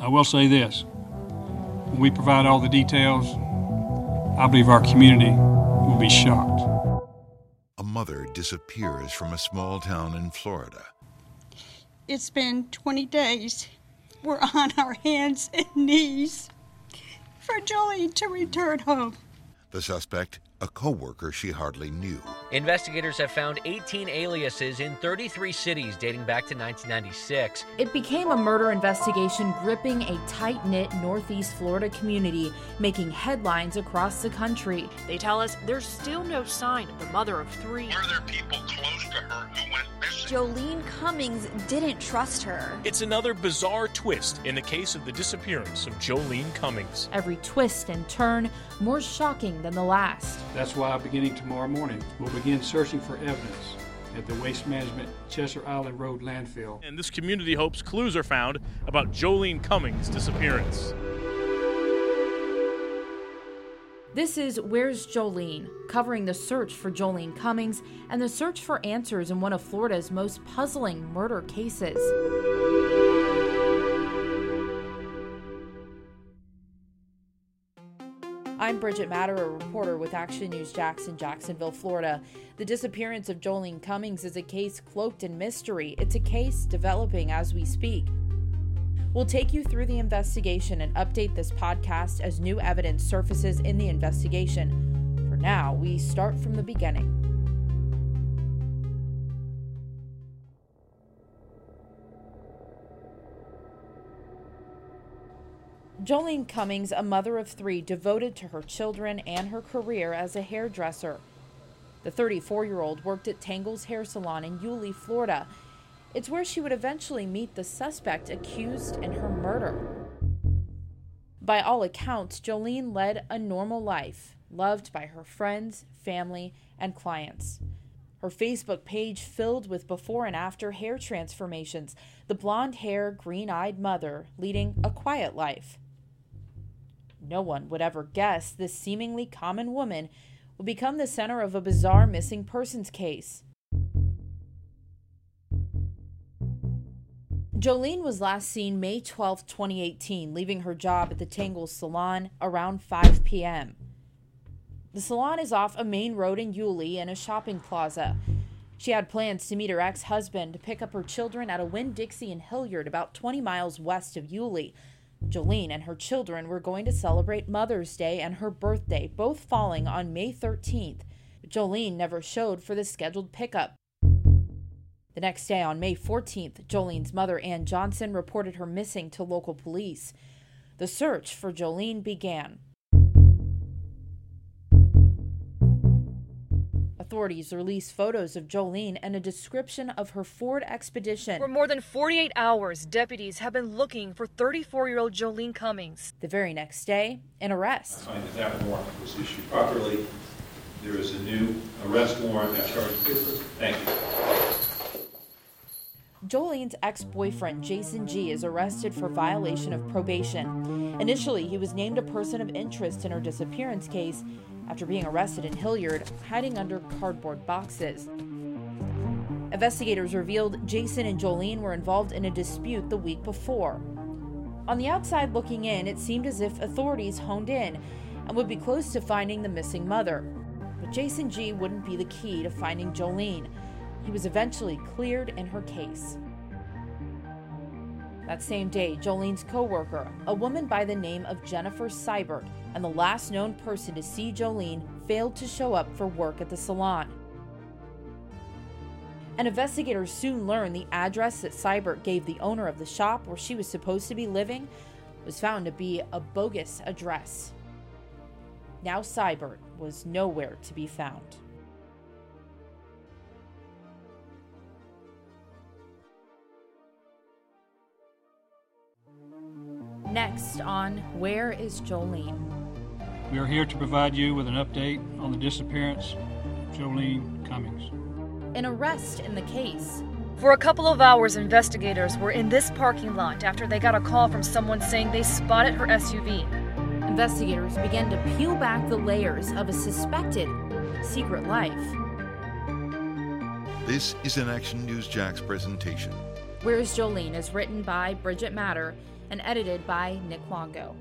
I will say this when we provide all the details, I believe our community will be shocked. A mother disappears from a small town in Florida. It's been 20 days. We're on our hands and knees for Joleen to return home. The suspect, a co-worker she hardly knew. Investigators have found 18 aliases in 33 cities dating back to 1996. It became a murder investigation gripping a tight knit Northeast Florida community, making headlines across the country. They tell us there's still no sign of the mother of three. Were there people close to her who went missing? Joleen Cummings didn't trust her. It's another bizarre twist in the case of the disappearance of Joleen Cummings. Every twist and turn more shocking than the last. That's why, beginning tomorrow morning, we'll begin searching for evidence at the Waste Management Chesser Island Road landfill. And this community hopes clues are found about Joleen Cummings' disappearance. This is Where's Joleen, covering the search for Joleen Cummings and the search for answers in one of Florida's most puzzling murder cases. I'm Bridget Matter, a reporter with Action News Jackson, Jacksonville, Florida. The disappearance of Joleen Cummings is a case cloaked in mystery. It's a case developing as we speak. We'll take you through the investigation and update this podcast as new evidence surfaces in the investigation. For now, we start from the beginning. Joleen Cummings, a mother of three, devoted to her children and her career as a hairdresser. The 34 year old worked at Tangle's Hair Salon in Yulee, Florida. It's where she would eventually meet the suspect accused in her murder. By all accounts, Joleen led a normal life, loved by her friends, family, and clients. Her Facebook page filled with before and after hair transformations, the blonde hair, green eyed mother leading a quiet life. No one would ever guess this seemingly common woman would become the center of a bizarre missing persons case. Joleen was last seen May 12, 2018, leaving her job at the Tangles Salon around 5 p.m. The salon is off a main road in Yulee in a shopping plaza. She had plans to meet her ex husband to pick up her children at a Winn Dixie in Hilliard, about 20 miles west of Yulee. Joleen and her children were going to celebrate Mother's Day and her birthday, both falling on May 13th. Joleen never showed for the scheduled pickup. The next day, on May 14th, Joleen's mother, Ann Johnson, reported her missing to local police. The search for Joleen began. Authorities released photos of Joleen and a description of her Ford Expedition. For more than 48 hours, deputies have been looking for 34 year old Joleen Cummings. The very next day, an arrest. I find that that warrant was issued properly. There is a new arrest warrant that charges. Thank you. Joleen's ex boyfriend, Jason G., is arrested for violation of probation. Initially, he was named a person of interest in her disappearance case after being arrested in Hilliard, hiding under cardboard boxes. Investigators revealed Jason and Joleen were involved in a dispute the week before. On the outside looking in, it seemed as if authorities honed in and would be close to finding the missing mother. But Jason G wouldn't be the key to finding Joleen. He was eventually cleared in her case. That same day, Joleen's coworker, a woman by the name of Jennifer Sybert, and the last known person to see Joleen, failed to show up for work at the salon. And investigators soon learned the address that Sybert gave the owner of the shop where she was supposed to be living was found to be a bogus address. Now Sybert was nowhere to be found. Next on Where is Joleen? We are here to provide you with an update on the disappearance of Joleen Cummings. An arrest in the case. For a couple of hours, investigators were in this parking lot after they got a call from someone saying they spotted her SUV. Investigators began to peel back the layers of a suspected secret life. This is an Action News Jax presentation. Where's Joleen is written by Bridget Matter and edited by Nick Longo.